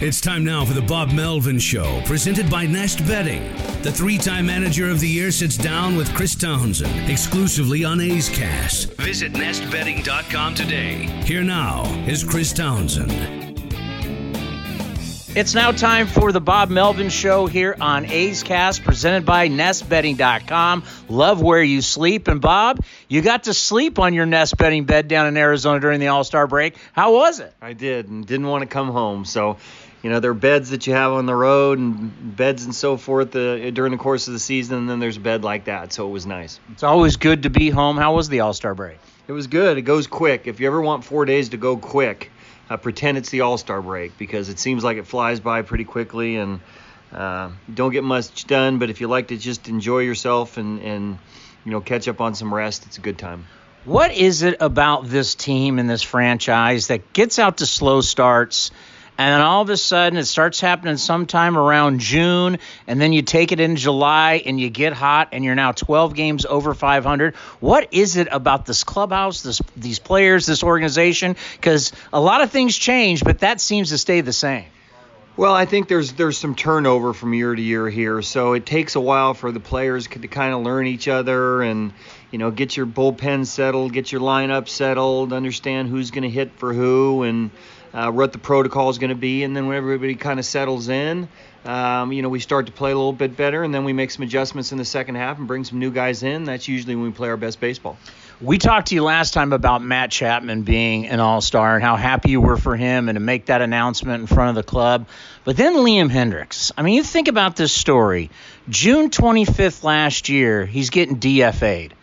It's time now for the Bob Melvin Show, presented by Nest Bedding. The three-time Manager of the Year sits down with Chris Townsend, exclusively on A's Cast. Visit nestbedding.com today. Here now is Chris Townsend. It's now time for the Bob Melvin Show here on A's Cast, presented by NestBedding.com. Love where you sleep. And Bob, you got to sleep on your Nest Bedding bed down in Arizona during the All Star break. How was it? I did, and didn't want to come home. So you know, there are beds that you have on the road and beds and so forth uh, during the course of the season, and then there's a bed like that, so it was nice. It's always good to be home. How was the All Star break? It was good. It goes quick. If you ever want four days to go quick, uh, pretend it's the All Star break because it seems like it flies by pretty quickly and uh, don't get much done. But if you like to just enjoy yourself and, and you know catch up on some rest, it's a good time. What is it about this team and this franchise that gets out to slow starts? And then all of a sudden it starts happening sometime around June, and then you take it in July and you get hot, and you're now 12 games over 500. What is it about this clubhouse, this these players, this organization? Because a lot of things change, but that seems to stay the same. Well, I think there's there's some turnover from year to year here, so it takes a while for the players to kind of learn each other and you know get your bullpen settled, get your lineup settled, understand who's going to hit for who, and uh, what the protocol is going to be, and then when everybody kind of settles in, um, you know, we start to play a little bit better, and then we make some adjustments in the second half and bring some new guys in. That's usually when we play our best baseball. We talked to you last time about Matt Chapman being an All Star and how happy you were for him and to make that announcement in front of the club. But then Liam Hendriks. I mean, you think about this story. June 25th last year, he's getting DFA'd.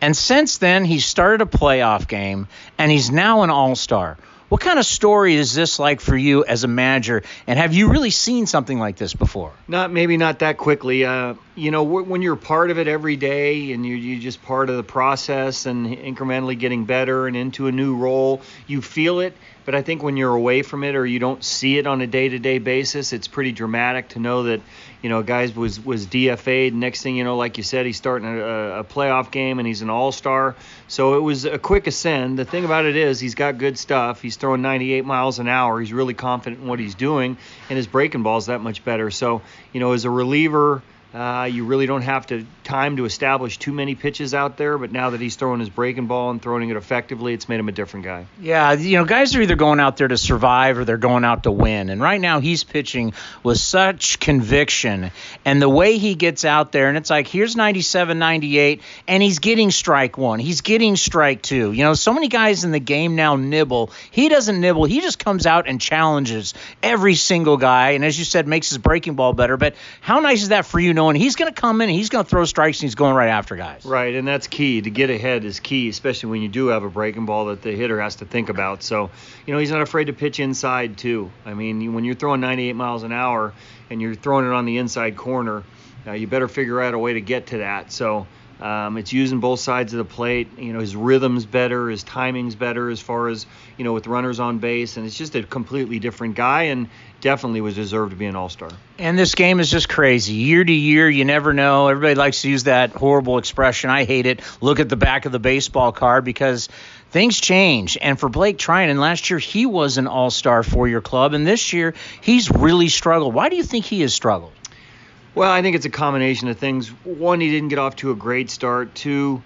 And since then, he started a playoff game, and he's now an All Star. What kind of story is this like for you as a manager? And have you really seen something like this before? Not maybe not that quickly. Uh, you know, when you're part of it every day and you're, just part of the process and incrementally getting better and into a new role, you feel it. But I think when you're away from it or you don't see it on a day-to-day basis, it's pretty dramatic to know that you know, guys was was DFA'd. Next thing you know, like you said, he's starting a, a playoff game and he's an all-star. So it was a quick ascend. The thing about it is he's got good stuff. He's throwing 98 miles an hour. He's really confident in what he's doing, and his breaking ball is that much better. So you know, as a reliever uh, you really don't have to time to establish too many pitches out there, but now that he's throwing his breaking ball and throwing it effectively, it's made him a different guy. Yeah, you know, guys are either going out there to survive or they're going out to win. And right now he's pitching with such conviction. And the way he gets out there, and it's like, here's 97, 98, and he's getting strike one. He's getting strike two. You know, so many guys in the game now nibble. He doesn't nibble. He just comes out and challenges every single guy. And as you said, makes his breaking ball better. But how nice is that for you knowing he's going to come in and he's going to throw strikes and he's going right after guys. Right, and that's key. To get ahead is key, especially when you do have a breaking ball that the hitter has to think about. So, you know, he's not afraid to pitch inside too. I mean, when you're throwing 98 miles an hour and you're throwing it on the inside corner, uh, you better figure out a way to get to that. So. Um, it's using both sides of the plate. You know, his rhythm's better, his timing's better as far as, you know, with runners on base. And it's just a completely different guy. And definitely was deserved to be an All Star. And this game is just crazy. Year to year, you never know. Everybody likes to use that horrible expression. I hate it. Look at the back of the baseball card because things change. And for Blake Treinen, last year he was an All Star for your club, and this year he's really struggled. Why do you think he has struggled? Well, I think it's a combination of things. One, he didn't get off to a great start. Two,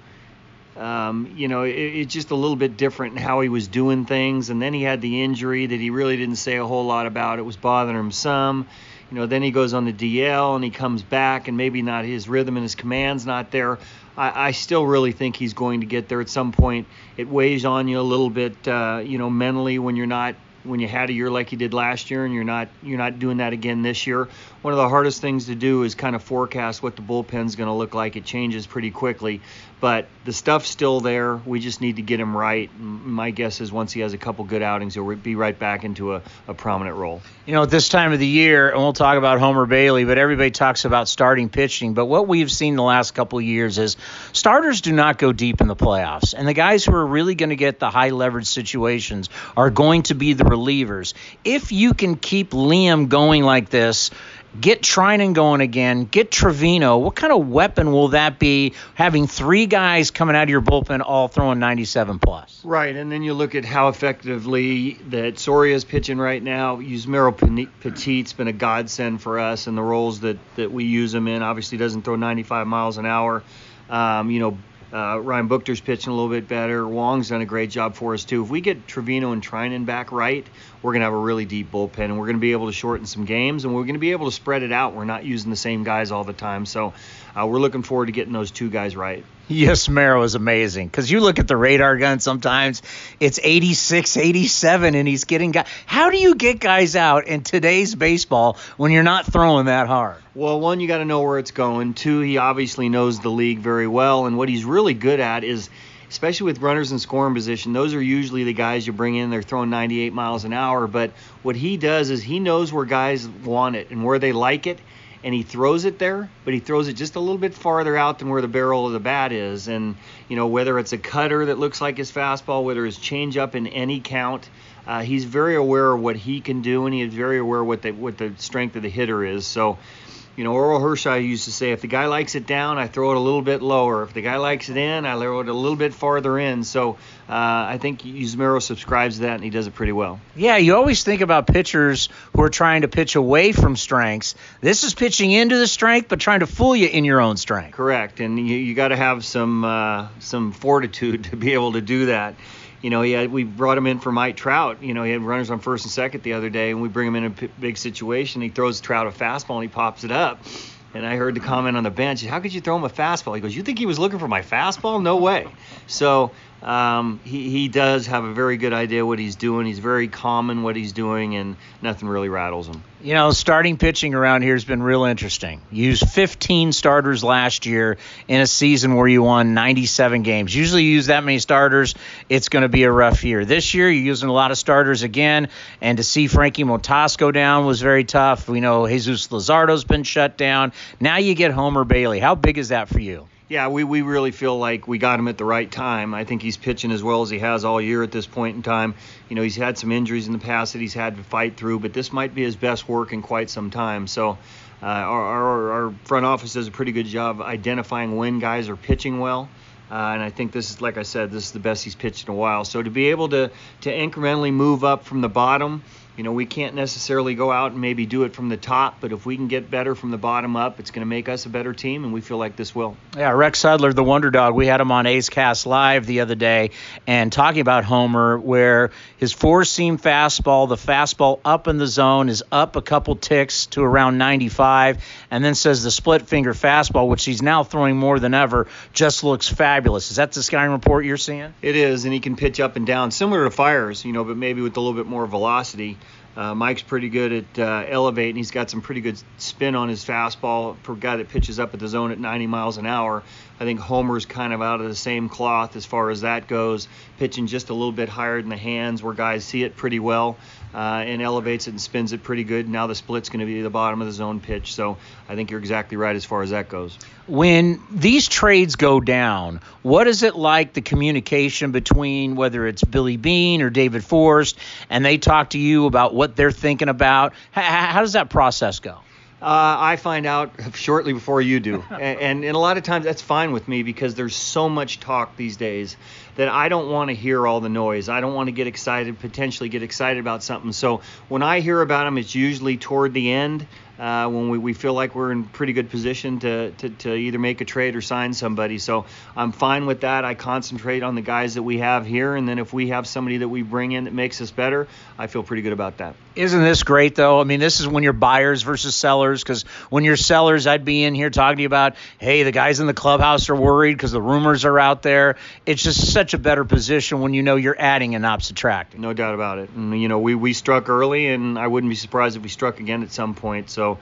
um, you know, it, it's just a little bit different in how he was doing things. And then he had the injury that he really didn't say a whole lot about. It was bothering him some. You know, then he goes on the DL and he comes back, and maybe not his rhythm and his command's not there. I, I still really think he's going to get there at some point. It weighs on you a little bit, uh, you know, mentally when you're not when you had a year like you did last year, and you're not you're not doing that again this year. One of the hardest things to do is kind of forecast what the bullpen's going to look like. It changes pretty quickly, but the stuff's still there. We just need to get him right. My guess is once he has a couple good outings, he'll be right back into a, a prominent role. You know, at this time of the year, and we'll talk about Homer Bailey, but everybody talks about starting pitching. But what we've seen the last couple years is starters do not go deep in the playoffs, and the guys who are really going to get the high leverage situations are going to be the relievers. If you can keep Liam going like this, get Treinen going again, get Trivino. What kind of weapon will that be? Having three guys coming out of your bullpen all throwing 97 plus. Right, and then you look at how effectively that Soria is pitching right now. Yusmeiro Petit's been a godsend for us in the roles that that we use him in. Obviously, doesn't throw 95 miles an hour. Um, you know, uh, Ryan Buchter's pitching a little bit better. Wang's done a great job for us too. If we get Trivino and Treinen back right, we're going to have a really deep bullpen, and we're going to be able to shorten some games, and we're going to be able to spread it out. We're not using the same guys all the time, so uh, we're looking forward to getting those two guys right. Yusmeiro is amazing because you look at the radar gun sometimes it's 86, 87, and he's getting guys. How do you get guys out in today's baseball when you're not throwing that hard? Well, one, you got to know where it's going. Two, he obviously knows the league very well, and what he's really good at is especially with runners in scoring position, those are usually the guys you bring in. They're throwing 98 miles an hour. But what he does is he knows where guys want it and where they like it, and he throws it there, but he throws it just a little bit farther out than where the barrel of the bat is. And you know whether it's a cutter that looks like his fastball, whether it's changeup in any count. Uh, he's very aware of what he can do, and he is very aware what the what the strength of the hitter is. So, you know, Orel Hershiser used to say, if the guy likes it down, I throw it a little bit lower. If the guy likes it in, I throw it a little bit farther in. So uh, I think Yusmeiro subscribes to that, and he does it pretty well. Yeah, you always think about pitchers who are trying to pitch away from strengths. This is pitching into the strength, but trying to fool you in your own strength. Correct, and you, you got to have some uh, some fortitude to be able to do that you know, he had, we brought him in for Mike Trout. You know, he had runners on first and second the other day, and we bring him in a p- big situation. He throws Trout a fastball and he pops it up. And I heard the comment on the bench, how could you throw him a fastball? He goes, you think he was looking for my fastball? No way. So um, he, he does have a very good idea what he's doing. He's very calm in what he's doing, and nothing really rattles him. You know, starting pitching around here has been real interesting. You used 15 starters last year in a season where you won 97 games. Usually, you use that many starters, it's going to be a rough year. This year, you're using a lot of starters again, and to see Frankie Montas go down was very tough. We know Jesus Luzardo's been shut down. Now you get Homer Bailey. How big is that for you? Yeah, we, we really feel like we got him at the right time. I think he's pitching as well as he has all year at this point in time. You know, he's had some injuries in the past that he's had to fight through, but this might be his best work in quite some time. So uh, our, our, our front office does a pretty good job identifying when guys are pitching well. Uh, and I think this is, like I said, this is the best he's pitched in a while. So to be able to to incrementally move up from the bottom you know, we can't necessarily go out and maybe do it from the top, but if we can get better from the bottom up, it's going to make us a better team, and we feel like this will. Yeah, Rex Hudler, the Wonder Dog, we had him on A's Cast Live the other day and talking about Homer, where his four seam fastball, the fastball up in the zone, is up a couple ticks to around 95, and then says the split finger fastball, which he's now throwing more than ever, just looks fabulous. Is that the scouting report you're seeing? It is, and he can pitch up and down, similar to Fiers, you know, but maybe with a little bit more velocity. Uh, Mike's pretty good at uh, elevating. He's got some pretty good spin on his fastball for a guy that pitches up at the zone at 90 miles an hour. I think Homer's kind of out of the same cloth as far as that goes, pitching just a little bit higher than the hands where guys see it pretty well uh, and elevates it and spins it pretty good. Now the split's going to be the bottom of the zone pitch. So I think you're exactly right as far as that goes. When these trades go down, what is it like the communication between whether it's Billy Beane or David Forst and they talk to you about what they're thinking about? How, how does that process go? Uh, I find out shortly before you do, and, and, and a lot of times that's fine with me because there's so much talk these days that I don't want to hear all the noise. I don't want to get excited, potentially get excited about something. So when I hear about them, it's usually toward the end uh, when we, we feel like we're in pretty good position to, to, to either make a trade or sign somebody. So I'm fine with that. I concentrate on the guys that we have here, and then if we have somebody that we bring in that makes us better, I feel pretty good about that. Isn't this great though? I mean, this is when you're buyers versus sellers. Because when you're sellers, I'd be in here talking to you about, hey, the guys in the clubhouse are worried because the rumors are out there. It's just such a better position when you know you're adding and not subtracting. No doubt about it. And you know, we we struck early, and I wouldn't be surprised if we struck again at some point. So.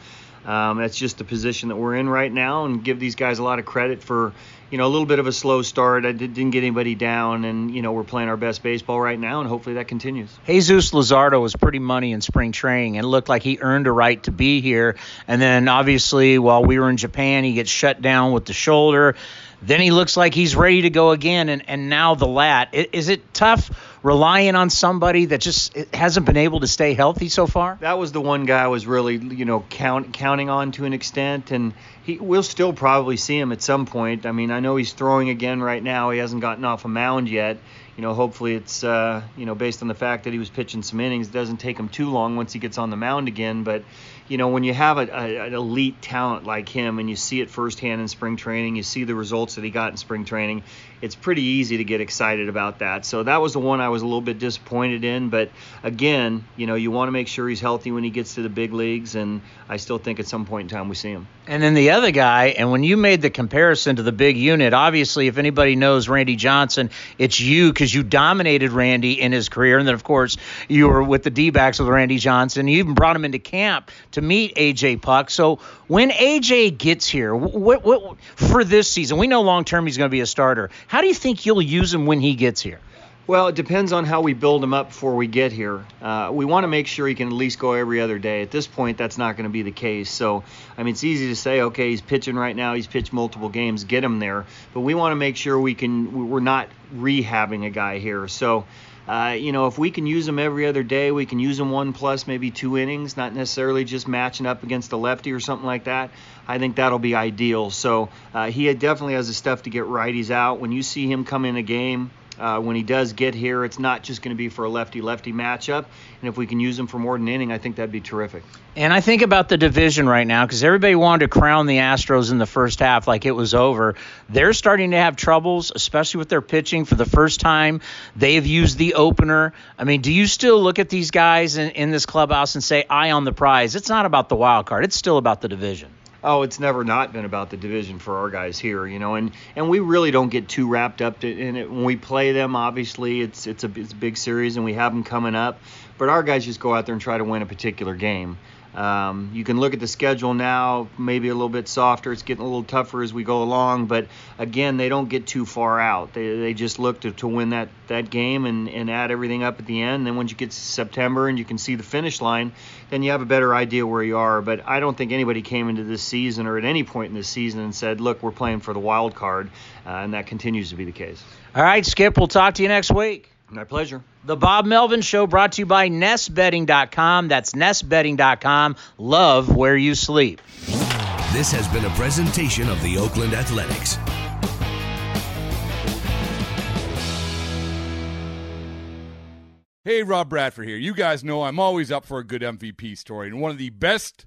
Um, that's just the position that we're in right now, and give these guys a lot of credit for, you know, a little bit of a slow start. I did, not get anybody down, and you know, we're playing our best baseball right now, and hopefully that continues. Jesus Luzardo was pretty money in spring training, and looked like he earned a right to be here. And then obviously, while we were in Japan, he gets shut down with the shoulder. Then he looks like he's ready to go again, and, and now the lat. Is it tough relying on somebody that just hasn't been able to stay healthy so far? That was the one guy I was really, you know, count, counting on to an extent, and he we'll still probably see him at some point. I mean, I know he's throwing again right now. He hasn't gotten off a mound yet. You know, hopefully it's, uh, you know, based on the fact that he was pitching some innings, it doesn't take him too long once he gets on the mound again. But you know, when you have a, a, an elite talent like him and you see it firsthand in spring training, you see the results that he got in spring training, it's pretty easy to get excited about that. So that was the one I was a little bit disappointed in. But again, you know, you want to make sure he's healthy when he gets to the big leagues, and I still think at some point in time we see him. And then the other guy, and when you made the comparison to the big unit, obviously, if anybody knows Randy Johnson, it's you because you dominated Randy in his career. And then, of course, you were with the D backs with Randy Johnson. You even brought him into camp to meet AJ Puk. So when AJ gets here, what, what for this season, we know long term he's going to be a starter. How do you think you'll use him when he gets here? Well, it depends on how we build him up before we get here. Uh, we want to make sure he can at least go every other day. At this point, that's not going to be the case. So, I mean, it's easy to say, okay, he's pitching right now. He's pitched multiple games. Get him there. But we want to make sure we can. We're not rehabbing a guy here. So, uh, you know, if we can use him every other day, we can use him one plus maybe two innings, not necessarily just matching up against a lefty or something like that. I think that'll be ideal. So uh, he definitely has the stuff to get righties out. When you see him come in a game, uh, when he does get here, it's not just going to be for a lefty lefty matchup. And if we can use him for more than inning, I think that'd be terrific. And I think about the division right now because everybody wanted to crown the Astros in the first half like it was over. They're starting to have troubles, especially with their pitching for the first time. They've used the opener. I mean, do you still look at these guys in, in this clubhouse and say, eye on the prize? It's not about the wild card, it's still about the division oh, it's never not been about the division for our guys here, you know, and and we really don't get too wrapped up in it when we play them. Obviously, it's it's a, it's a big series and we have them coming up, but our guys just go out there and try to win a particular game. Um, you can look at the schedule now, maybe a little bit softer. It's getting a little tougher as we go along, but again, they don't get too far out. They, they just look to, to win that, that game and, and add everything up at the end. And then once you get to September and you can see the finish line, then you have a better idea where you are. But I don't think anybody came into this season or at any point in this season and said, look, we're playing for the wild card, uh, and that continues to be the case. All right, Skip, we'll talk to you next week. My pleasure. The Bob Melvin Show brought to you by NestBedding.com. That's NestBedding.com. Love where you sleep. This has been a presentation of the Oakland Athletics. Hey, Rob Bradford here. You guys know I'm always up for a good MVP story, and one of the best